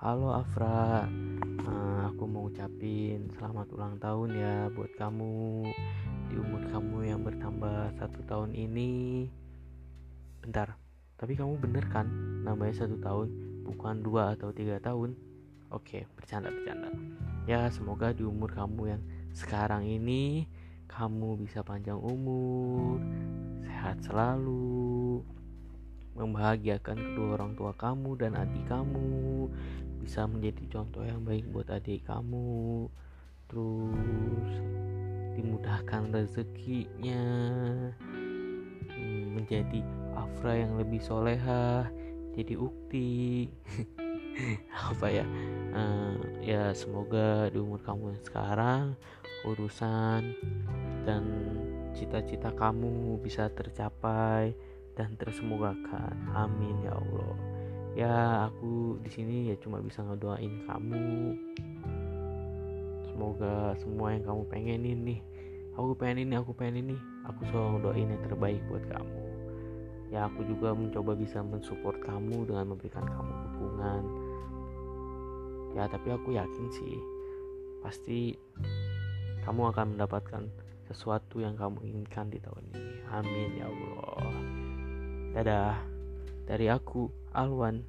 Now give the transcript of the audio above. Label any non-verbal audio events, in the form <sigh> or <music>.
Halo Afra, uh, aku mau ucapin selamat ulang tahun ya buat kamu di umur kamu yang bertambah satu tahun ini. Bentar, tapi kamu bener kan namanya satu tahun bukan dua atau tiga tahun? Oke, bercanda bercanda. Ya semoga di umur kamu yang sekarang ini kamu bisa panjang umur, sehat selalu, membahagiakan kedua orang tua kamu dan adik kamu bisa menjadi contoh yang baik buat adik kamu terus dimudahkan rezekinya hmm, menjadi Afra yang lebih soleha jadi ukti <laughs> apa ya uh, ya semoga di umur kamu yang sekarang urusan dan cita-cita kamu bisa tercapai dan tersemogakan. Amin ya Allah. Ya aku di sini ya cuma bisa ngedoain kamu. Semoga semua yang kamu pengen ini, aku pengen ini, aku pengen ini, aku selalu doain yang terbaik buat kamu. Ya aku juga mencoba bisa mensupport kamu dengan memberikan kamu dukungan. Ya tapi aku yakin sih pasti kamu akan mendapatkan sesuatu yang kamu inginkan di tahun ini. Amin ya Allah. Dadah dari aku, Alwan.